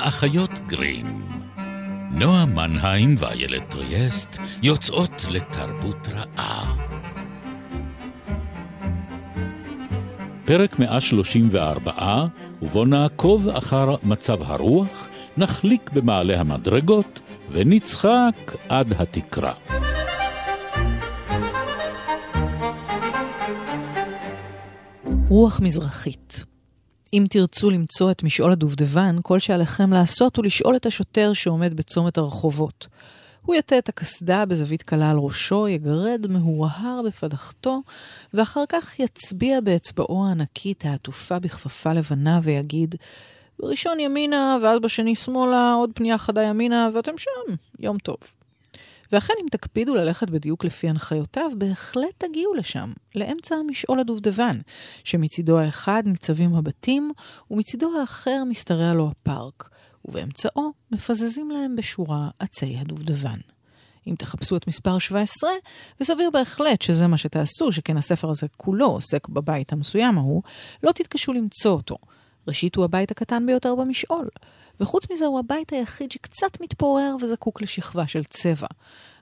האחיות גרים. נועה מנהיים ואיילת טריאסט יוצאות לתרבות רעה. פרק 134, ובו נעקוב אחר מצב הרוח, נחליק במעלה המדרגות ונצחק עד התקרה. רוח מזרחית. אם תרצו למצוא את משעול הדובדבן, כל שעליכם לעשות הוא לשאול את השוטר שעומד בצומת הרחובות. הוא יטה את הקסדה בזווית קלה על ראשו, יגרד מהורהר בפדחתו, ואחר כך יצביע באצבעו הענקית העטופה בכפפה לבנה ויגיד, בראשון ימינה, ואז בשני שמאלה, עוד פנייה חדה ימינה, ואתם שם. יום טוב. ואכן, אם תקפידו ללכת בדיוק לפי הנחיותיו, בהחלט תגיעו לשם, לאמצע המשעול הדובדבן, שמצידו האחד ניצבים הבתים, ומצידו האחר משתרע לו הפארק, ובאמצעו מפזזים להם בשורה עצי הדובדבן. אם תחפשו את מספר 17, וסביר בהחלט שזה מה שתעשו, שכן הספר הזה כולו עוסק בבית המסוים ההוא, לא תתקשו למצוא אותו. ראשית, הוא הבית הקטן ביותר במשעול, וחוץ מזה הוא הבית היחיד שקצת מתפורר וזקוק לשכבה של צבע.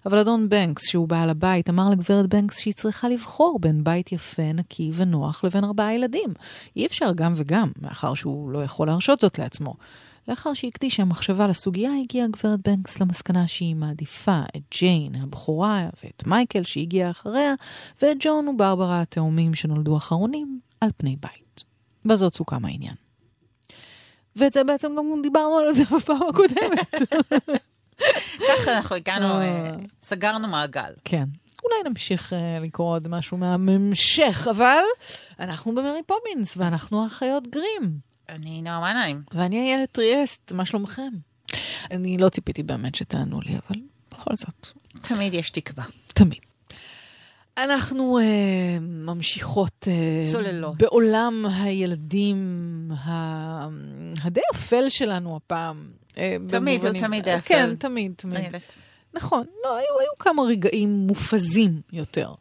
אבל אדון בנקס, שהוא בעל הבית, אמר לגברת בנקס שהיא צריכה לבחור בין בית יפה, נקי ונוח לבין ארבעה ילדים. אי אפשר גם וגם, מאחר שהוא לא יכול להרשות זאת לעצמו. לאחר שהקדישה מחשבה לסוגיה, הגיעה גברת בנקס למסקנה שהיא מעדיפה את ג'יין, הבכורה, ואת מייקל שהגיע אחריה, ואת ג'ון וברברה התאומים שנולדו אחרונים, על פני בית. בזאת סוכם העניין. ואת זה בעצם גם דיברנו על זה בפעם הקודמת. ככה אנחנו הגענו, אה, סגרנו מעגל. כן. אולי נמשיך uh, לקרוא עוד משהו מהממשך, אבל אנחנו במרי פופינס, ואנחנו אחיות גרים. אני נועה מנהיים. ואני איילת טריאסט, מה שלומכם? אני לא ציפיתי באמת שתענו לי, אבל בכל זאת. תמיד יש תקווה. תמיד. אנחנו אה, ממשיכות אה, צוללות. בעולם הילדים ה... הדי אפל שלנו הפעם. אה, תמיד, הוא תמיד אפל. כן, תמיד, תמיד. איילת. נכון, לא, היו, היו כמה רגעים מופזים יותר.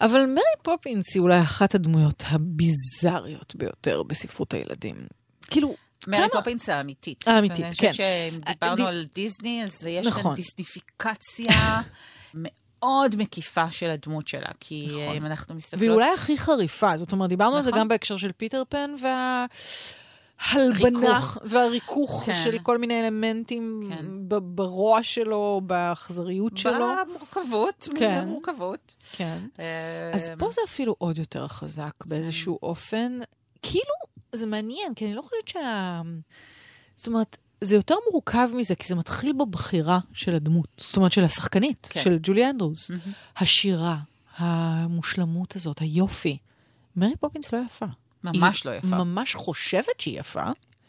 אבל מרי פופינס היא אולי אחת הדמויות הביזריות ביותר בספרות הילדים. כאילו, מרי כמה- פופינס האמיתית. האמיתית, אני כן. חושבת שאם דיברנו די- על דיסני, אז יש נכון. כאן דיסניפיקציה מאוד מקיפה של הדמות שלה, כי נכון. אה, אם אנחנו מסתכלות... והיא אולי הכי חריפה, זאת אומרת, דיברנו על זה נכון. גם בהקשר של פיטר פן וההלבנה ריכוך. והריכוך כן. של כל מיני אלמנטים כן. ברוע שלו, באכזריות שלו. במורכבות, כן. כן. מורכבות. כן. אה, אז פה זה אפילו עוד יותר חזק באיזשהו אופן. כאילו, זה מעניין, כי אני לא חושבת שה... זאת אומרת, זה יותר מורכב מזה, כי זה מתחיל בבחירה של הדמות. זאת אומרת, של השחקנית, כן. של ג'ולי אנדרוס. מהמם. השירה, המושלמות הזאת, היופי. מרי פופינס לא יפה. ממש לא יפה. ממש חושבת שהיא יפה.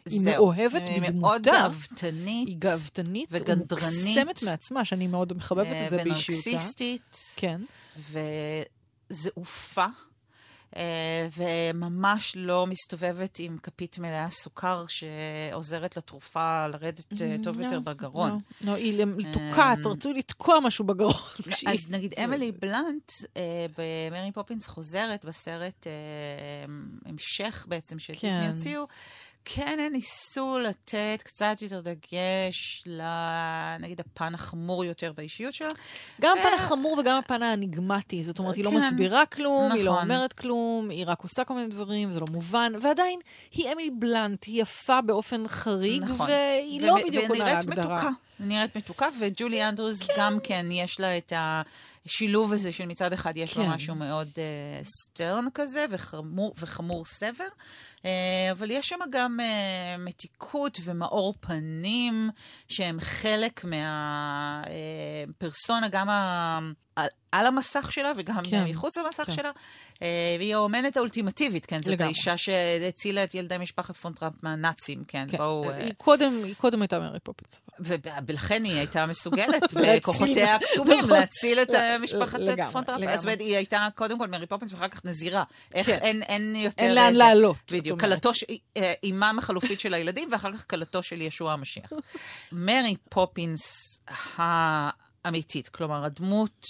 היא זהו. מאוהבת היא מאוד. גאוותנית. היא גאוותנית וגנדרנית. ומוקסמת מעצמה, שאני מאוד מחבבת את זה באישיותה. ונרקסיסטית. כן. וזעופה, אה, וממש לא מסתובבת עם כפית מלאה סוכר שעוזרת לתרופה לרדת אה, טוב לא, יותר בגרון. לא, לא, היא היא תוקעת, רצו לתקוע משהו בגרון. אז נגיד אמילי בלנט אה, במרי פופינס חוזרת בסרט אה, המשך בעצם שדיסני כן. הוציאו, כן הם ניסו לתת קצת יותר דגש לנגיד הפן החמור יותר באישיות שלה. גם הפן ו- החמור וגם הפן האניגמטי. זאת אומרת, היא לא כן. מסבירה כלום, היא לא נכון. אומרת כלום, היא רק עושה כל מיני דברים, זה לא מובן, ועדיין, היא אמילי בלנט, היא יפה באופן חריג, נכון. והיא ו- לא בדיוק עונה ונראית להגדרה. מתוקה. נראית מתוקה, וג'ולי אנדרוס כן. גם כן, יש לה את השילוב הזה של מצד אחד יש כן. לה משהו מאוד uh, סטרן כזה, וחמור, וחמור סבר, uh, אבל יש שם גם uh, מתיקות ומאור פנים, שהם חלק מהפרסונה, גם ה... על, המסך שלה וגם כן, כן, מחוץ למסך כן. כן. שלה. אה, והיא האומנת האולטימטיבית, כן? זאת לגמרי. האישה שהצילה את ילדי משפחת פון טראפ מהנאצים, כן? כן, בואו... אה, היא קודם, היא קודם הייתה מרי פופינס. ולכן היא הייתה מסוגלת. בכוחותיה הקסומים נכון. להציל את אה, משפחת. אז באמת, היא הייתה קודם כל מרי פופינס ואחר כך נזירה. איך כן. אין- יותר... אין לאן איזה- לעלות, בדיוק, אומרת. כלתו, אה, אימם החלופית של הילדים ואחר כך כלתו של ישוע המשיח. מרי פופינס האמיתית, כלומר, הדמות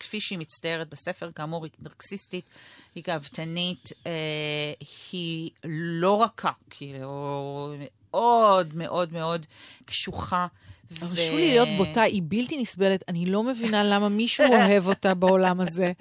כפי שהיא מצטיירת בספר, כאמור, היא נרקסיסטית, היא גאוותנית, אה, היא לא רכה, כאילו, מאוד מאוד מאוד קשוחה. הרשו לי להיות בוטה, היא בלתי נסבלת. אני לא מבינה למה מישהו אוהב אותה בעולם הזה,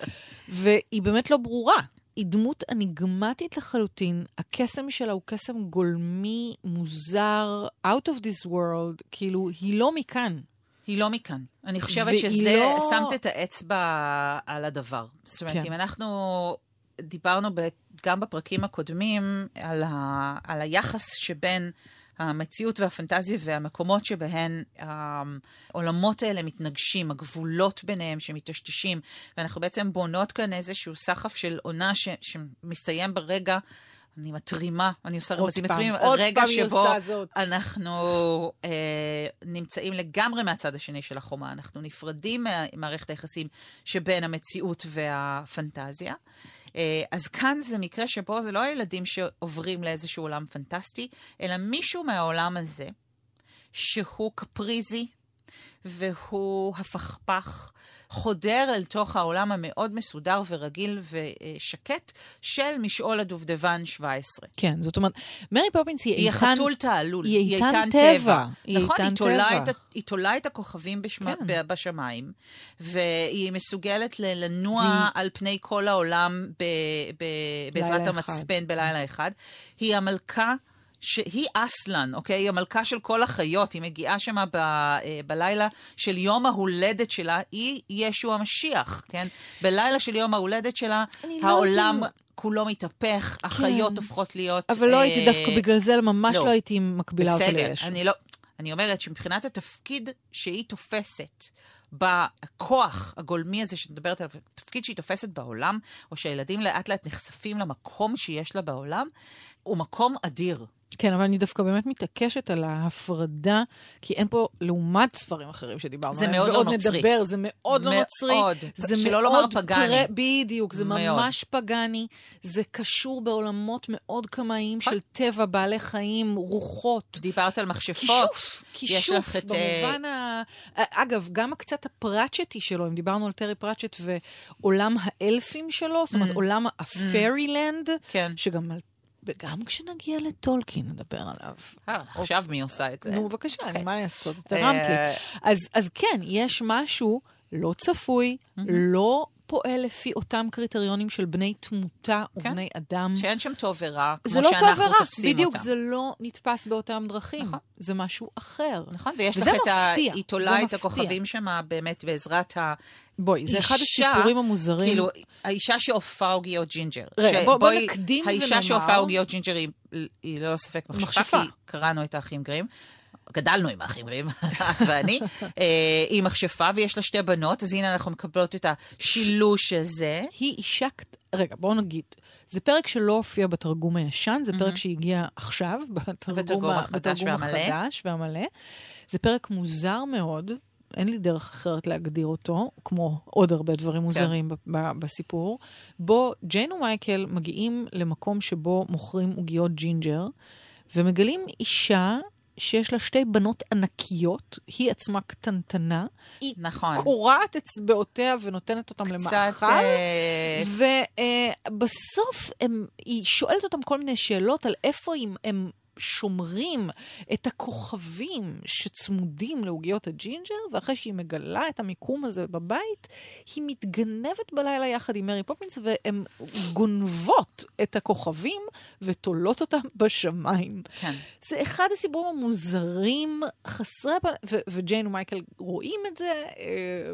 והיא באמת לא ברורה. היא דמות אניגמטית לחלוטין, הקסם שלה הוא קסם גולמי, מוזר, out of this world, כאילו, היא לא מכאן. היא לא מכאן. אני חושבת שזה, לא... שמת את האצבע על הדבר. זאת אומרת, כן. אם אנחנו דיברנו ב, גם בפרקים הקודמים על, ה, על היחס שבין המציאות והפנטזיה והמקומות שבהן העולמות האלה מתנגשים, הגבולות ביניהם שמטשטשים, ואנחנו בעצם בונות כאן איזשהו סחף של עונה ש, שמסתיים ברגע. אני מתרימה, אני עושה רמזים מתרימים, רגע שבו אנחנו אה, נמצאים לגמרי מהצד השני של החומה, אנחנו נפרדים ממערכת היחסים שבין המציאות והפנטזיה. אה, אז כאן זה מקרה שבו זה לא הילדים שעוברים לאיזשהו עולם פנטסטי, אלא מישהו מהעולם הזה, שהוא קפריזי, והוא הפכפך, חודר אל תוך העולם המאוד מסודר ורגיל ושקט של משעול הדובדבן 17. כן, זאת אומרת, מרי פופינס היא איתן... היא חתול תעלול, היא איתן טבע. היא נכון, היא תולה, את, היא תולה את הכוכבים בשמה, כן. בשמיים, והיא מסוגלת לנוע והיא... על פני כל העולם ב, ב, בעזרת המצפן בלילה אחד. היא המלכה שהיא אסלן, אוקיי? היא המלכה של כל החיות, היא מגיעה שמה ב, אה, בלילה של יום ההולדת שלה, היא ישו המשיח, כן? בלילה של יום ההולדת שלה, לא העולם... לא כולו מתהפך, כן. החיות הופכות להיות... אבל לא אה... הייתי דווקא בגלל זה, ממש לא, לא הייתי מקבילה אותה לישו. בסדר, אני לא... אני אומרת שמבחינת התפקיד שהיא תופסת בכוח הגולמי הזה שאת מדברת עליו, תפקיד שהיא תופסת בעולם, או שהילדים לאט לאט נחשפים למקום שיש לה בעולם, הוא מקום אדיר. כן, אבל אני דווקא באמת מתעקשת על ההפרדה, כי אין פה, לעומת ספרים אחרים שדיברנו עליהם, זה מאוד לא נוצרי. נדבר, זה מאוד לא נוצרי. מאוד, זה שלא לומר פגאני. פר... בדיוק, זה מאוד. ממש פגאני. זה קשור בעולמות מאוד קמאיים של טבע, בעלי חיים, רוחות. דיברת על מכשפות. כישוף, כישוף, אה, במובן ה... אגב, גם הקצת הפראצ'טי שלו, אם דיברנו על טרי פראצ'ט ועולם האלפים שלו, זאת אומרת, אממ. עולם ה fairyland, כן. שגם על וגם כשנגיע לטולקין נדבר עליו. אה, עכשיו מי עושה את זה? נו, בבקשה, אוקיי. מה לעשות? לי. אה, אז כן, יש משהו לא צפוי, לא פועל לפי אותם קריטריונים של בני תמותה כן. ובני אדם. שאין שם טוב ורע, כמו לא שאנחנו ורע. תופסים בדיוק, אותם. זה לא נתפס באותם דרכים. נכון. זה משהו אחר. נכון, ויש לך את ה... היא תולה את הכוכבים שם באמת בעזרת ה... בואי, זה אחד הסיפורים המוזרים. כאילו, האישה שאופה עוגיות ג'ינג'ר. רגע, בואי בוא נקדים ונאמר. האישה שאופה עוגיות ג'ינג'ר היא, היא ללא ספק מכשפה, כי קראנו את האחים גרים. גדלנו עם האחים גרים, את ואני, אה, היא מכשפה ויש לה שתי בנות, אז הנה אנחנו מקבלות את השילוש הזה. היא אישה... רגע, בואו נגיד. זה פרק שלא הופיע בתרגום הישן, זה פרק שהגיע עכשיו, בתרגום, החדש והמלא. זה פרק מוזר מאוד, אין לי דרך אחרת להגדיר אותו, כמו עוד הרבה דברים מוזרים כן. בסיפור, בו ג'יין ומייקל מגיעים למקום שבו מוכרים עוגיות ג'ינג'ר, ומגלים אישה שיש לה שתי בנות ענקיות, היא עצמה קטנטנה. היא נכון. קורעת אצבעותיה ונותנת אותם קצת, למאכל. אה... ובסוף אה, היא שואלת אותם כל מיני שאלות על איפה הם, הם שומרים את הכוכבים שצמודים לעוגיות הג'ינג'ר, ואחרי שהיא מגלה את המיקום הזה בבית, היא מתגנבת בלילה יחד עם מרי פופינס, והן גונבות את הכוכבים ותולות אותם בשמיים. כן. זה אחד הסיפורים המוזרים, חסרי... ו- וג'יין ומייקל רואים את זה, אה,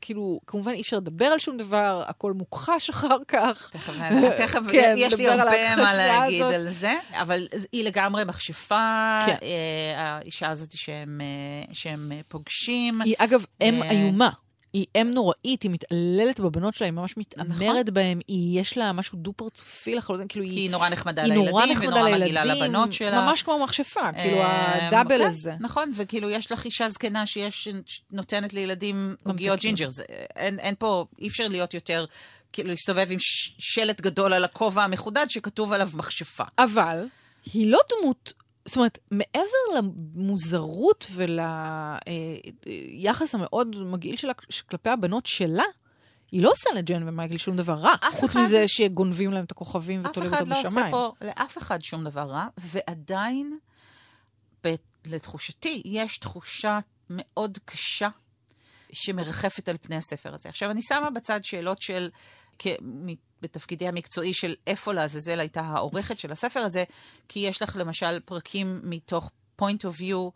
כאילו, כמובן אי אפשר לדבר על שום דבר, הכל מוכחש אחר כך. תכף, תכף כן, יש לי הרבה מה להגיד הזאת. על זה, אבל היא לגמרי... לגמרי מכשפה, כן. אה, האישה הזאת שהם, אה, שהם פוגשים. היא אגב אם אה, איומה. היא אם נוראית, היא מתעללת בבנות שלה, היא ממש מתעמרת נכון. בהם, היא, יש לה משהו דו-פרצופי לחלוטין, כאילו היא... כי היא נורא נחמדה היא לילדים, נורא נחמדה מגעילה לבנות שלה. ממש כמו מכשפה, כאילו ה double כן, הזה. נכון, וכאילו יש לך אישה זקנה שיש, נותנת לילדים עוגיות ג'ינג'ר. אין, אין פה, אי אפשר להיות יותר, כאילו להסתובב עם שלט גדול על הכובע המחודד שכתוב עליו מכשפה. אבל... היא לא דמות, זאת אומרת, מעבר למוזרות וליחס המאוד מגעיל שלה כלפי הבנות שלה, היא לא עושה לג'ן ומייקל שום דבר רע, חוץ אחד... מזה שגונבים להם את הכוכבים ותולים אותם בשמיים. אף אחד לא עושה פה לאף אחד שום דבר רע, ועדיין לתחושתי, יש תחושה מאוד קשה שמרחפת על פני הספר הזה. עכשיו, אני שמה בצד שאלות של, כ... בתפקידי המקצועי של איפה לעזאזל הייתה העורכת של הספר הזה, כי יש לך למשל פרקים מתוך point of view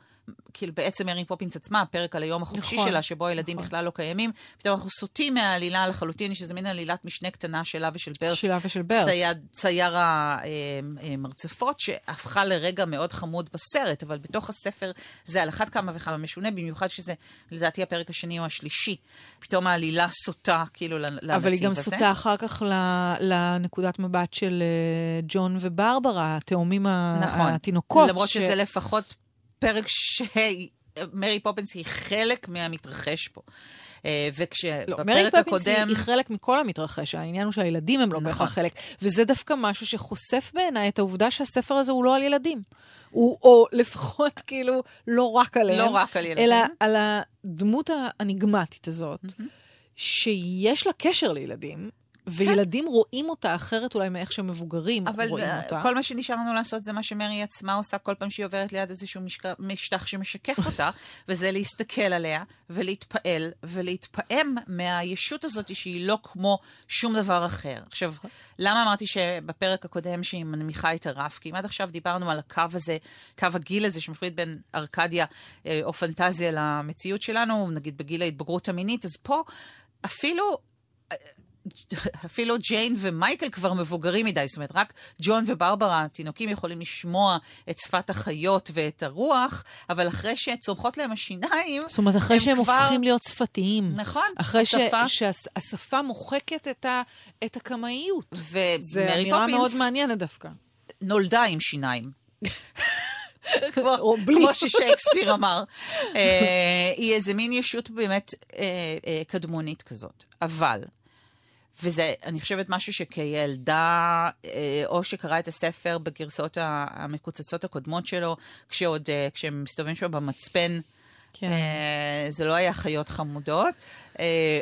כאילו בעצם מרי פופינס עצמה, הפרק על היום החופשי נכון, שלה, שבו הילדים נכון. בכלל לא קיימים, פתאום אנחנו סוטים מהעלילה לחלוטין, שזה מין עלילת משנה קטנה שלה ושל ברט. שלה ושל ברט. צייר, צייר המרצפות, שהפכה לרגע מאוד חמוד בסרט, אבל בתוך הספר זה על אחת כמה וכמה משונה, במיוחד שזה לדעתי הפרק השני או השלישי. פתאום העלילה סוטה כאילו לנתיב הזה. אבל היא גם סוטה אחר כך לנקודת מבט של אה, ג'ון וברברה, התאומים נכון. התינוקות. למרות ש... שזה לפחות פרק שמרי פופינס היא חלק מהמתרחש פה. אה, וכשבפרק לא, מרי פופינס היא חלק מכל המתרחש, העניין הוא שהילדים הם לא נכון. בהכרח חלק. וזה דווקא משהו שחושף בעיניי את העובדה שהספר הזה הוא לא על ילדים. הוא, או לפחות כאילו לא רק עליהם. לא רק על ילדים. אלא על הדמות האניגמטית הזאת, mm-hmm. שיש לה קשר לילדים, וילדים רואים אותה אחרת אולי מאיך שמבוגרים רואים אה, אותה. אבל כל מה שנשאר לנו לעשות זה מה שמרי עצמה עושה כל פעם שהיא עוברת ליד איזשהו משק... משטח שמשקף אותה, וזה להסתכל עליה ולהתפעל ולהתפעם מהישות הזאת שהיא לא כמו שום דבר אחר. עכשיו, למה אמרתי שבפרק הקודם שהיא מנמיכה את הרף? כי אם עד עכשיו דיברנו על הקו הזה, קו הגיל הזה שמפריד בין ארקדיה אה, או פנטזיה למציאות שלנו, נגיד בגיל ההתבגרות המינית, אז פה אפילו... אפילו ג'יין ומייקל כבר מבוגרים מדי, זאת אומרת, רק ג'ון וברברה, התינוקים, יכולים לשמוע את שפת החיות ואת הרוח, אבל אחרי שצומחות להם השיניים, זאת אומרת, אחרי שהם כבר... הופכים להיות שפתיים. נכון, אחרי השפה... ש... שהשפה מוחקת את, ה... את הקמאיות. זה אמירה מאוד מעניינת דווקא. נולדה עם שיניים. כמו, כמו ששייקספיר אמר. אה, היא איזה מין ישות באמת אה, אה, קדמונית כזאת. אבל וזה, אני חושבת, משהו שכילדה, אה, או שקרא את הספר בגרסאות המקוצצות הקודמות שלו, כשעוד, אה, כשהם מסתובבים שם במצפן, כן. אה, זה לא היה חיות חמודות,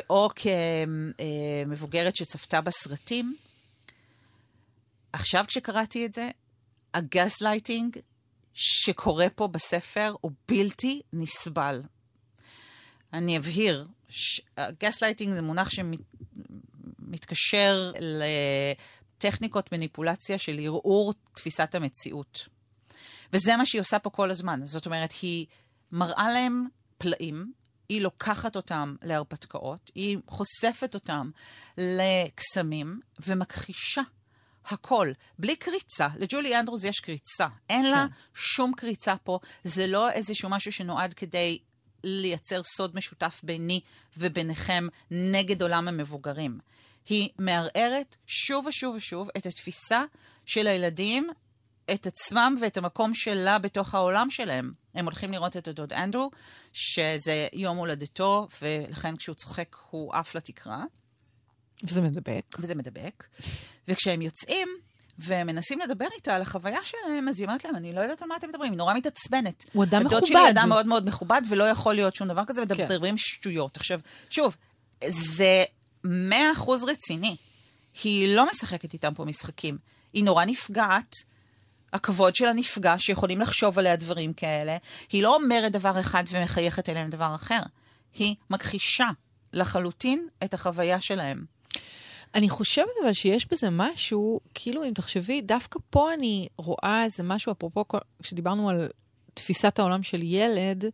או כמבוגרת שצפתה בסרטים. עכשיו כשקראתי את זה, הגס לייטינג שקורה פה בספר הוא בלתי נסבל. אני אבהיר, גס לייטינג זה מונח. מתקשר לטכניקות מניפולציה של ערעור תפיסת המציאות. וזה מה שהיא עושה פה כל הזמן. זאת אומרת, היא מראה להם פלאים, היא לוקחת אותם להרפתקאות, היא חושפת אותם לקסמים ומכחישה הכל, בלי קריצה. לג'ולי אנדרוס יש קריצה. אין לה כן. שום קריצה פה. זה לא איזשהו משהו שנועד כדי לייצר סוד משותף ביני וביניכם נגד עולם המבוגרים. היא מערערת שוב ושוב ושוב את התפיסה של הילדים, את עצמם ואת המקום שלה בתוך העולם שלהם. הם הולכים לראות את הדוד אנדרו, שזה יום הולדתו, ולכן כשהוא צוחק הוא עף לתקרה. וזה מדבק. וזה מדבק. וכשהם יוצאים, ומנסים לדבר איתה על החוויה שלהם, אז היא אומרת להם, אני לא יודעת על מה אתם מדברים, היא נורא מתעצבנת. הוא אדם מכובד. הדוד שלי אדם מאוד מאוד מכובד, ולא יכול להיות שום דבר כזה, ומדברים כן. שטויות. עכשיו, שוב, זה מאה אחוז רציני. היא לא משחקת איתם פה משחקים. היא נורא נפגעת, הכבוד שלה נפגע, שיכולים לחשוב עליה דברים כאלה. היא לא אומרת דבר אחד ומחייכת אליהם דבר אחר. היא מכחישה לחלוטין את החוויה שלהם. אני חושבת אבל שיש בזה משהו, כאילו אם תחשבי, דווקא פה אני רואה איזה משהו, אפרופו כשדיברנו על תפיסת העולם של ילד,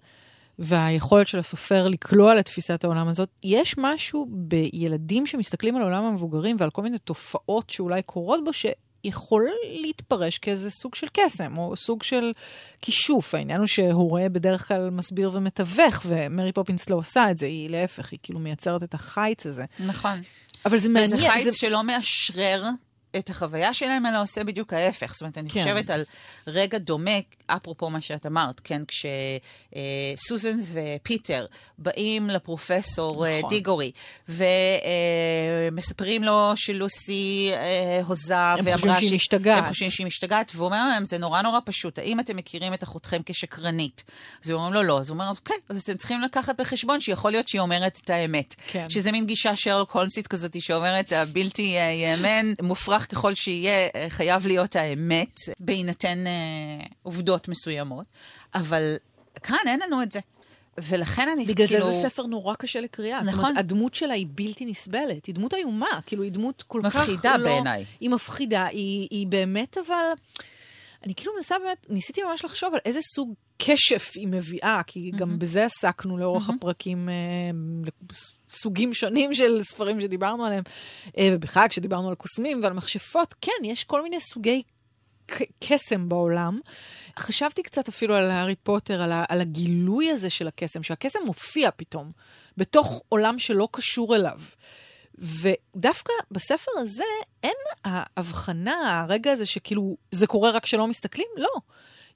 והיכולת של הסופר לקלוע לתפיסת העולם הזאת, יש משהו בילדים שמסתכלים על עולם המבוגרים ועל כל מיני תופעות שאולי קורות בו, שיכול להתפרש כאיזה סוג של קסם, או סוג של כישוף. העניין הוא שהוא רואה בדרך כלל מסביר ומתווך, ומרי פופינס לא עושה את זה, היא להפך, היא כאילו מייצרת את החיץ הזה. נכון. אבל זה מעניין. וזה חיץ זה... שלא מאשרר את החוויה שלהם, אלא עושה בדיוק ההפך. זאת אומרת, אני כן. חושבת על רגע דומה, אפרופו מה שאת אמרת, כן, כשסוזן ופיטר באים לפרופסור אה, נכון. דיגורי, ומספרים לו שלוסי אה, הוזה, הם חושבים שהיא משתגעת. הם חושבים שהיא משתגעת, והוא אומר להם, זה נורא נורא פשוט, האם אתם מכירים את אחותכם כשקרנית? אז הוא אומר לו, לא. אז הוא אומר, אוקיי, אז אתם צריכים לקחת בחשבון שיכול להיות שהיא אומרת את האמת. כן. שזה מין גישה שרלוק הולמסית כזאת שאומרת, הבלתי ייאמן, מופרע מופרך ככל שיהיה, אה, חייב להיות האמת, בהינתן אה, עובדות מסוימות. אבל כאן אין לנו את זה. ולכן אני בגלל כאילו... בגלל זה זה ספר נורא קשה לקריאה. נכון. זאת אומרת, הדמות שלה היא בלתי נסבלת. היא דמות איומה, כאילו, היא דמות כל מפחידה כך לא... מפחידה בעיניי. היא מפחידה, היא, היא באמת, אבל... אני כאילו מנסה באמת, ניסיתי ממש לחשוב על איזה סוג כשף היא מביאה, כי mm-hmm. גם בזה עסקנו לאורך mm-hmm. הפרקים, אה, סוגים שונים של ספרים שדיברנו עליהם, אה, ובכלל כשדיברנו על קוסמים ועל מכשפות, כן, יש כל מיני סוגי קסם בעולם. חשבתי קצת אפילו על הארי פוטר, על, ה, על הגילוי הזה של הקסם, שהקסם מופיע פתאום, בתוך עולם שלא קשור אליו. ודווקא בספר הזה אין ההבחנה, הרגע הזה שכאילו זה קורה רק כשלא מסתכלים, לא.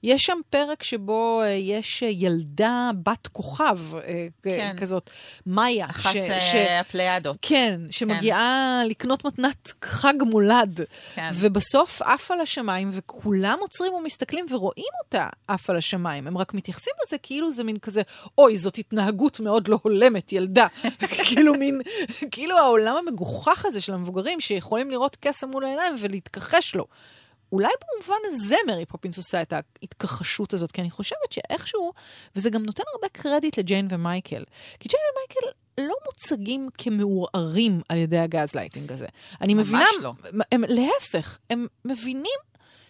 יש שם פרק שבו uh, יש uh, ילדה בת כוכב uh, כן. כזאת, מאיה. אחת ש. הפליידות. כן, שמגיעה כן. לקנות מתנת חג מולד. כן. ובסוף עף על השמיים, וכולם עוצרים ומסתכלים ורואים אותה עף על השמיים. הם רק מתייחסים לזה כאילו זה מין כזה, אוי, זאת התנהגות מאוד לא הולמת, ילדה. כאילו מין, כאילו העולם המגוחך הזה של המבוגרים, שיכולים לראות קסם מול העיניים ולהתכחש לו. אולי במובן הזה מרי פופינס עושה את ההתכחשות הזאת, כי אני חושבת שאיכשהו, וזה גם נותן הרבה קרדיט לג'יין ומייקל, כי ג'יין ומייקל לא מוצגים כמעורערים על ידי הגז לייטינג הזה. אני ממש מבינה... לא. הם, להפך, הם מבינים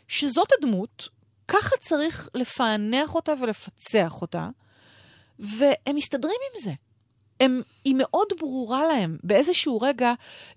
שזאת הדמות, ככה צריך לפענח אותה ולפצח אותה, והם מסתדרים עם זה. הם, היא מאוד ברורה להם. באיזשהו רגע,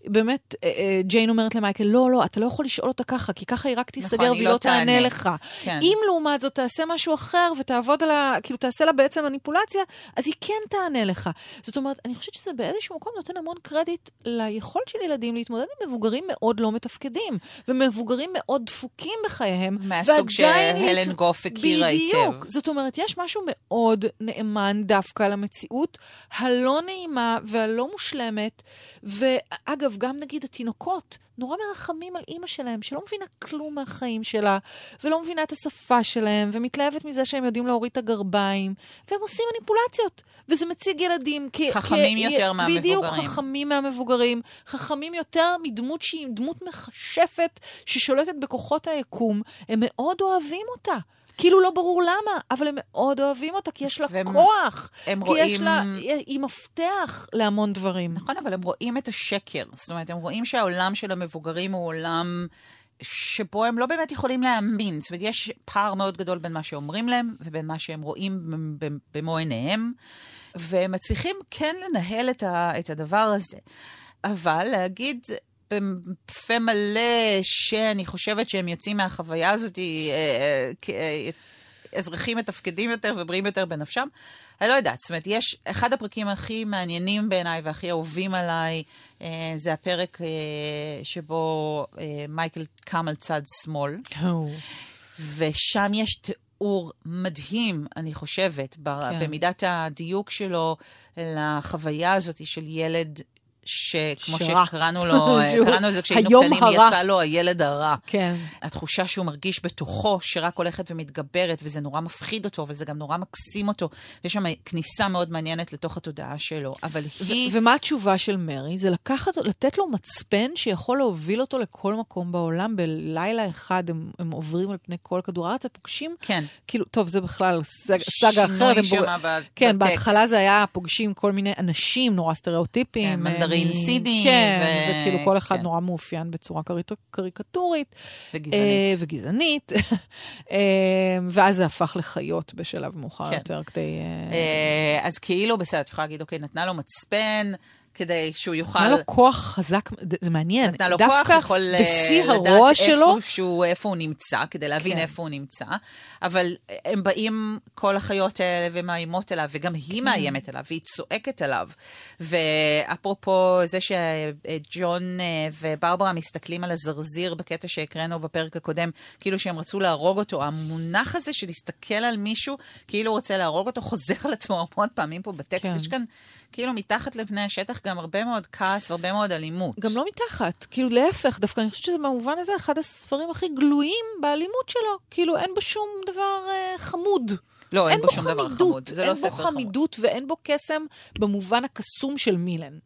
באמת, אה, אה, ג'יין אומרת למייקל, לא, לא, אתה לא יכול לשאול אותה ככה, כי ככה היא רק תיסגר נכון, והיא לא, לא תענה תענה לך. כן. אם לעומת זאת תעשה משהו אחר ותעבוד על ה... כאילו, תעשה לה בעצם מניפולציה, אז היא כן תענה לך. זאת אומרת, אני חושבת שזה באיזשהו מקום נותן המון קרדיט ליכולת של ילדים להתמודד עם מבוגרים מאוד לא מתפקדים, ומבוגרים מאוד דפוקים בחייהם. מהסוג שהלן גוף הכירה היטב. בדיוק. זאת אומרת, יש משהו מאוד נאמן דווקא למציאות הלא הלא נעימה והלא מושלמת. ואגב, גם נגיד התינוקות נורא מרחמים על אימא שלהם, שלא מבינה כלום מהחיים שלה, ולא מבינה את השפה שלהם, ומתלהבת מזה שהם יודעים להוריד את הגרביים, והם עושים מניפולציות. וזה מציג ילדים כ... חכמים כ... יותר מהמבוגרים. בדיוק, חכמים מהמבוגרים. חכמים יותר מדמות שהיא דמות מכשפת, ששולטת בכוחות היקום. הם מאוד אוהבים אותה. כאילו לא ברור למה, אבל הם מאוד אוהבים אותה, כי יש לה והם, כוח. הם כי רואים... יש לה, היא מפתח להמון דברים. נכון, אבל הם רואים את השקר. זאת אומרת, הם רואים שהעולם של המבוגרים הוא עולם... שבו הם לא באמת יכולים להאמין. זאת אומרת, יש פער מאוד גדול בין מה שאומרים להם ובין מה שהם רואים במו עיניהם, והם מצליחים כן לנהל את, ה, את הדבר הזה. אבל להגיד, בפה מלא שאני חושבת שהם יוצאים מהחוויה הזאת אה, אה, אזרחים מתפקדים יותר ובריאים יותר בנפשם. אני לא יודעת, זאת אומרת, יש, אחד הפרקים הכי מעניינים בעיניי והכי אהובים עליי, אה, זה הפרק אה, שבו אה, מייקל קם על צד שמאל. Oh. ושם יש תיאור מדהים, אני חושבת, כן. במידת הדיוק שלו לחוויה הזאת של ילד שכמו שקראנו לו, קראנו לזה כשהיינו קטנים, הרע. יצא לו הילד הרע. כן. התחושה שהוא מרגיש בתוכו, שרק הולכת ומתגברת, וזה נורא מפחיד אותו, וזה גם נורא מקסים אותו. יש שם כניסה מאוד מעניינת לתוך התודעה שלו, אבל היא... ומה התשובה של מרי? זה לקחת, לתת לו מצפן שיכול להוביל אותו לכל מקום בעולם. בלילה אחד הם, הם עוברים על פני כל כדור הארץ, ופוגשים... כן. כאילו, טוב, זה בכלל סג, סגה אחרת. שינוי שם בטקסט. כן, בהתחלה זה היה פוגשים כל מיני אנשים נורא סטריאוטיפיים. כן, גרעין סידי. כן, ו... וכאילו כל אחד כן. נורא מאופיין בצורה קריק... קריקטורית. וגזענית. אה, וגזענית. אה, ואז זה הפך לחיות בשלב מאוחר כן. יותר כדי... אה, אז כאילו, בסדר, את יכולה להגיד, אוקיי, נתנה לו מצפן. כדי שהוא יוכל... נתנה לו כוח חזק, זה מעניין. נתנה לו כוח, יכול אה, בשיא הרוע שלו... שהוא, איפה הוא נמצא, כדי להבין כן. איפה הוא נמצא. אבל הם באים, כל החיות האלה, ומאיימות אליו, וגם היא כן. מאיימת אליו, והיא צועקת עליו. ואפרופו זה שג'ון אה, וברברה מסתכלים על הזרזיר בקטע שהקראנו בפרק הקודם, כאילו שהם רצו להרוג אותו, המונח הזה של להסתכל על מישהו, כאילו הוא רוצה להרוג אותו, חוזר על עצמו המון פעמים פה בטקסט. כן. יש כאן, כאילו, מתחת לבני השטח גם הרבה מאוד כעס והרבה מאוד אלימות. גם לא מתחת, כאילו להפך, דווקא אני חושבת שזה במובן הזה אחד הספרים הכי גלויים באלימות שלו. כאילו אין בו שום דבר אה, חמוד. לא, אין, אין בו שום דבר חמוד, זה לא ספר חמוד. אין בו חמידות ואין בו קסם במובן הקסום של מילן.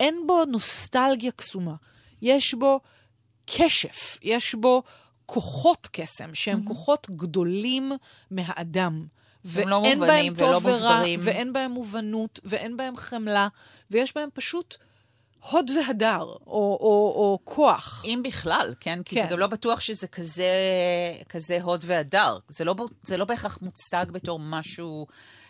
אין בו נוסטלגיה קסומה. יש בו כשף, יש בו כוחות קסם, שהם Mm-hmm. כוחות גדולים מהאדם. הם לא ואין מובנים בהם ולא טוב ורע, מוסברים. ואין בהם מובנות, ואין בהם חמלה, ויש בהם פשוט הוד והדר, או, או, או כוח. אם בכלל, כן? כי כן. זה גם לא בטוח שזה כזה, כזה הוד והדר. זה לא, זה לא בהכרח מוצג בתור משהו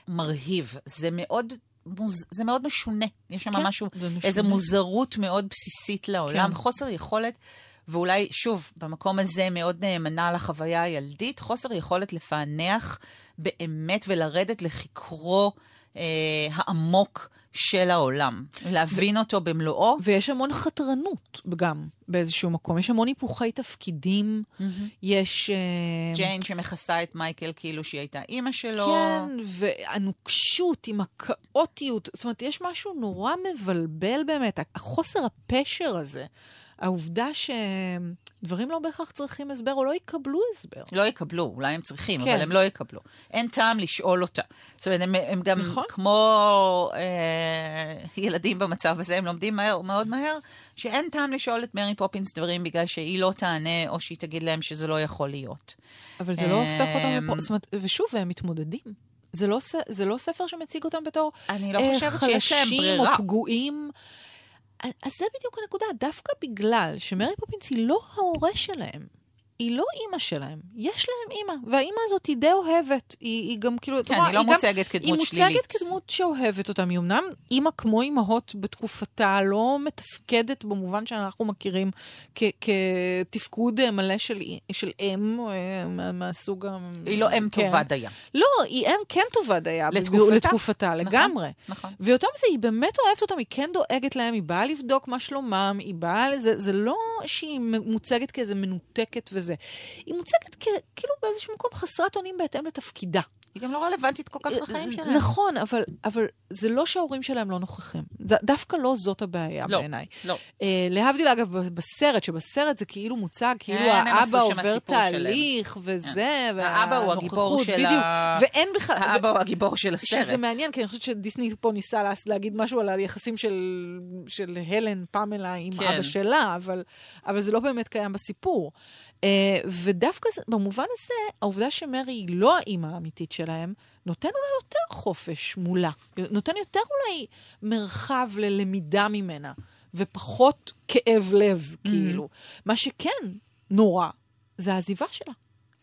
מרהיב. זה מאוד... מוז... זה מאוד משונה. יש שם כן, משהו. איזו מוזרות מאוד בסיסית לעולם, כן. חוסר יכולת, ואולי, שוב, במקום הזה מאוד נאמנה לחוויה הילדית, חוסר יכולת לפענח באמת ולרדת לחקרו אה, העמוק של העולם, להבין אותו במלואו. ויש המון חתרנות גם באיזשהו מקום. יש המון היפוכי תפקידים, יש... אה, ג'יין שמכסה את מייקל כאילו שהיא הייתה אימא שלו. כן, והנוקשות עם הכאוטיות. זאת אומרת, יש משהו נורא מבלבל באמת. החוסר הפשר הזה, העובדה שדברים לא בהכרח צריכים הסבר או לא יקבלו הסבר. לא יקבלו, אולי הם צריכים, כן. אבל הם לא יקבלו. אין טעם לשאול אותה. זאת אומרת, הם, הם גם נכון. כמו אה, ילדים במצב הזה, הם לומדים מהר, מאוד מהר, שאין טעם לשאול את מרי פופינס דברים בגלל שהיא לא תענה, או שהיא תגיד להם שזה לא יכול להיות. אבל זה לא הופך אותם אמ, לפו... זאת אומרת, ושוב, הם מתמודדים. זה לא, זה לא ספר שמציג אותם בתור אני לא אה, חושבת שיש להם חלשים ברירה. או פגועים. אז זה בדיוק הנקודה, דווקא בגלל שמרי פופינס היא לא ההורה שלהם, היא לא אימא שלהם, יש להם אימא, והאימא הזאת היא די אוהבת, היא, היא גם כאילו... כן, רואה, היא לא גם- מוצגת כדמות היא שלילית. מוצגת כדמות שאוהבת אותם. היא אמנם אימא כמו אימהות בתקופתה, לא מתפקדת במובן שאנחנו מכירים כ- כתפקוד מלא של, של אם, אה, מה- מהסוג ה... היא לא אם כן. טובה דייה. לא, היא אם כן טובה דייה. לתקופתה. לתקופתה, נכון, לגמרי. נכון. ויותר מזה, היא באמת אוהבת אותם, היא כן דואגת להם, היא באה לבדוק מה שלומם, היא באה לזה, זה לא שהיא מוצגת כאיזה מנותקת וזה. היא מוצגת כאילו באיזשהו מקום חסרת אונים בהתאם לתפקידה. היא גם לא רלוונטית כל כך לחיים זה- שלהם. נכון, אבל, אבל זה לא שההורים שלהם לא נוכחים. ד- דווקא לא זאת הבעיה לא, בעיניי. לא. אה, להבדיל, אגב, בסרט, שבסרט זה כאילו מוצג, כאילו כן, הם עשו האבא עובר תהליך וזה, האבא הוא הגיבור של בדיוק. ה- ואין בכלל... האבא הוא הגיבור של הסרט. שזה מעניין, כי אני חושבת שדיסני פה ניסה לה, להגיד משהו על היחסים של, של הלן, פמלה, עם כן. אבא שלה, אבל, אבל זה לא באמת קיים בסיפור. Uh, ודווקא זה, במובן הזה, העובדה שמרי היא לא האימא האמיתית שלהם, נותן אולי יותר חופש מולה. נותן יותר אולי מרחב ללמידה ממנה, ופחות כאב לב, כאילו. מה שכן נורא, זה העזיבה שלה.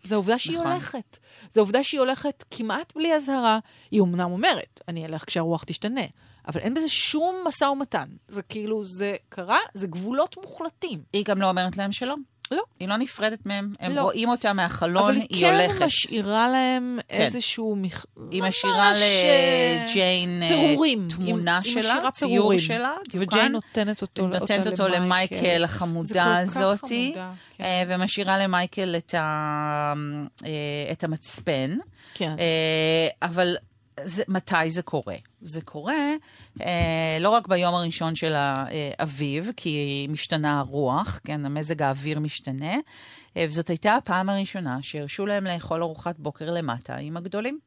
זה העובדה שהיא נכון. הולכת. זה העובדה שהיא הולכת כמעט בלי אזהרה. היא אמנם אומרת, אני אלך כשהרוח תשתנה, אבל אין בזה שום משא ומתן. זה כאילו, זה קרה, זה גבולות מוחלטים. היא גם לא אומרת להם שלום. לא. היא לא נפרדת מהם, הם לא. רואים אותה מהחלון, אבל היא, היא כן הולכת. משאירה להם כן. איזשהו... מכ... היא משאירה אה, לג'יין אה, פירורים. תמונה היא- היא שלה, משאירה ציור פירורים. שלה, דיוקן. וג'יין נותנת אותו, נותנת אותו למייקל זה החמודה הזאתי, חמודה, כן. אה, ומשאירה למייקל את, ה, את המצפן. כן. אבל זה, מתי זה קורה? זה קורה אה, לא רק ביום הראשון של האביב, כי משתנה הרוח, כן, המזג האוויר משתנה, אה, וזאת הייתה הפעם הראשונה שהרשו להם לאכול ארוחת בוקר למטה עם הגדולים.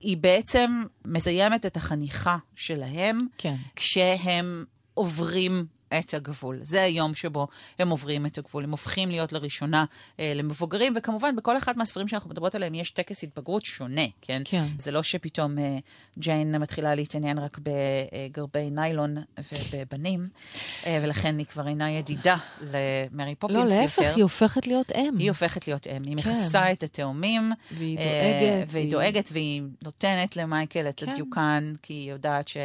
היא בעצם מסיימת את החניכה שלהם כן. כשהם עוברים את הגבול. זה היום שבו הם עוברים את הגבול. הם הופכים להיות לראשונה אה, למבוגרים, וכמובן, בכל אחד מהספרים שאנחנו מדברות עליהם יש טקס התבגרות שונה, כן? כן. זה לא שפתאום אה, ג'יין מתחילה להתעניין רק בגרבי ניילון ובבנים, אה, ולכן היא כבר אינה ידידה למרי לא, פופינס להפך, יותר. היא הופכת להיות אם. היא הופכת להיות אם, היא כן. מכסה את התאומים. והיא אה, דואגת, והיא והיא- דואגת, והיא נותנת למייקל את כן. הדיוקן, כי היא יודעת שאולי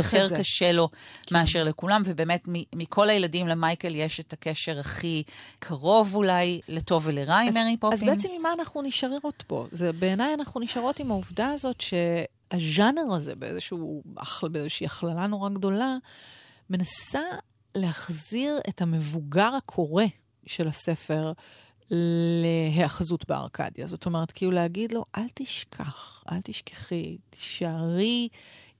את יותר. קשה לו מאשר לכולם, ובאמת מכל הילדים למייקל יש את הקשר הכי קרוב אולי, לטוב ולרע עם מרי פופינס. אז בעצם עם מה אנחנו נשארות פה? זה, בעיניי אנחנו נשארות עם העובדה הזאת שהז'אנר הזה, באיזשהו, באיזושהי הכללה נורא גדולה, מנסה להחזיר את המבוגר הקורא של הספר להיאחזות בארקדיה. זאת אומרת, כאילו להגיד לו, אל תשכח, אל תשכחי, תישארי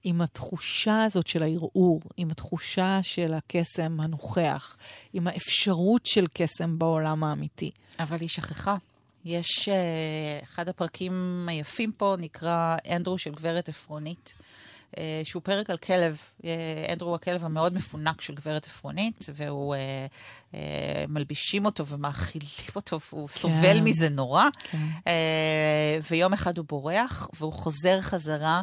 עם התחושה הזאת של הערעור, עם התחושה של הקסם הנוכח, עם האפשרות של קסם בעולם האמיתי. אבל היא שכחה. יש uh, אחד הפרקים היפים פה, נקרא אנדרו של גברת עפרונית. אה, שהוא פרק על כלב. אה, אנדרו הוא הכלב המאוד מפונק של גברת עפרונית, והוא, אה, מלבישים אותו ומאכילים אותו, והוא כן. סובל מזה נורא. כן. ויום אחד הוא בורח, והוא חוזר חזרה.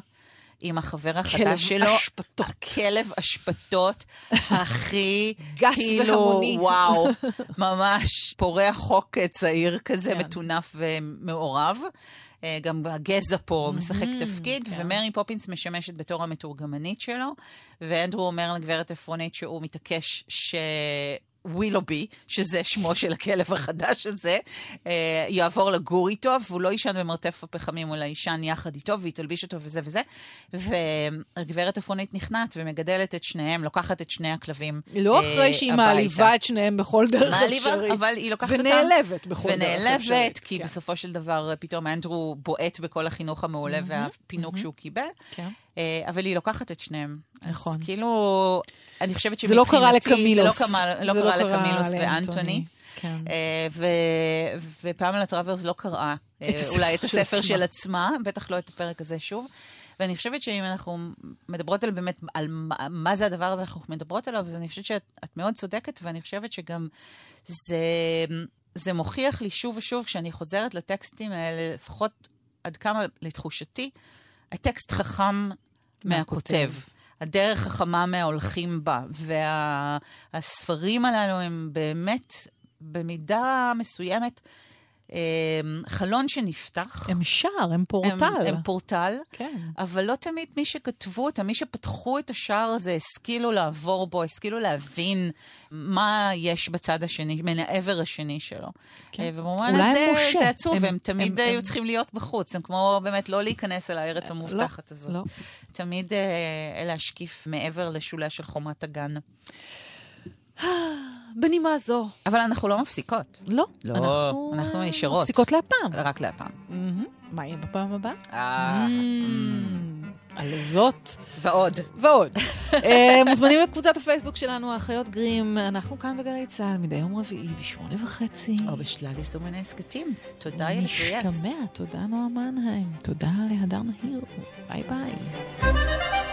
עם החבר החדש שלו. כלב אשפתות. הכלב אשפתות הכי, גס כאילו, והמוני. וואו, ממש פורע חוק צעיר כזה, כן. מטונף ומעורב. אה, גם הגזע פה משחק תפקיד, כן. ומרי פופינס משמשת בתור המתורגמנית שלו, ואנדרו אומר לגברת עפרונית שהוא מתעקש ש... ווילובי, שזה שמו של הכלב החדש הזה, אה, יעבור לגור איתו, והוא לא יישן במרתף הפחמים, אלא יישן יחד איתו, והיא תלביש אותו וזה וזה. והגברת עפרונית נכנעת ומגדלת את שניהם, לוקחת את שני הכלבים לא אה, אחרי שהיא. מעליבה את שניהם בכל דרך מעליבה, אפשרית. אבל היא לוקחת אותם. ונעלבת בכל דרך אפשרית. ונעלבת, כי כן. בסופו של דבר פתאום אנדרו בועט בכל החינוך המעולה והפינוק שהוא קיבל. כן. אה, אבל היא לוקחת את שניהם. נכון. אז כאילו, אני חושבת זה לא קרה שמבחינתי, לקמילוס. זה לא קרה- לא זה קרה לא קרה לקמילוס. ואנטוני. כן. אה, ו- ופמלה טראברס לא קראה אה, את הספר אולי את של הספר עצמה. של עצמה, בטח לא את הפרק הזה שוב. ואני חושבת שאם אנחנו מדברות על באמת, על מה, מה זה הדבר הזה אנחנו מדברות עליו, אז אני חושבת שאת את מאוד צודקת, ואני חושבת שגם זה, זה מוכיח לי שוב ושוב, כשאני חוזרת לטקסטים האלה, לפחות עד כמה לתחושתי, הטקסט חכם מהכותב. הדרך חכמה מההולכים בה, והספרים הללו הם באמת, במידה מסוימת, אה, חלון שנפתח. הם שער, הם פורטל. הם, הם פורטל, כן. אבל לא תמיד מי שכתבו אותם, מי שפתחו את השער הזה, השכילו לעבור בו, השכילו להבין מה יש בצד השני, מן העבר השני שלו. כן. אה, ובמובן הזה משה. זה עצוב, הם- הם, תמיד הם- היו הם- צריכים להיות בחוץ. הם כמו באמת לא להיכנס אל הארץ המובטחת הזאת. לא. תמיד אה, להשקיף מעבר לשוליה של חומת הגן. בנימה זו. אבל אנחנו לא מפסיקות. לא. לא, אנחנו, אנחנו נשארות. מפסיקות להפעם. רק להפעם. מה יהיה בפעם הבאה? אה, על זאת ועוד. ועוד. אה, מוזמנים לקבוצת הפייסבוק שלנו, האחיות גרים. אנחנו כאן בגלי צה"ל מדי יום רביעי בשמונה וחצי. או בשלל יישומי הסכתים. תודה, ילד ויאס. נשתמע. תודה, נועה מנהיים. תודה להדר נהיר. ביי ביי.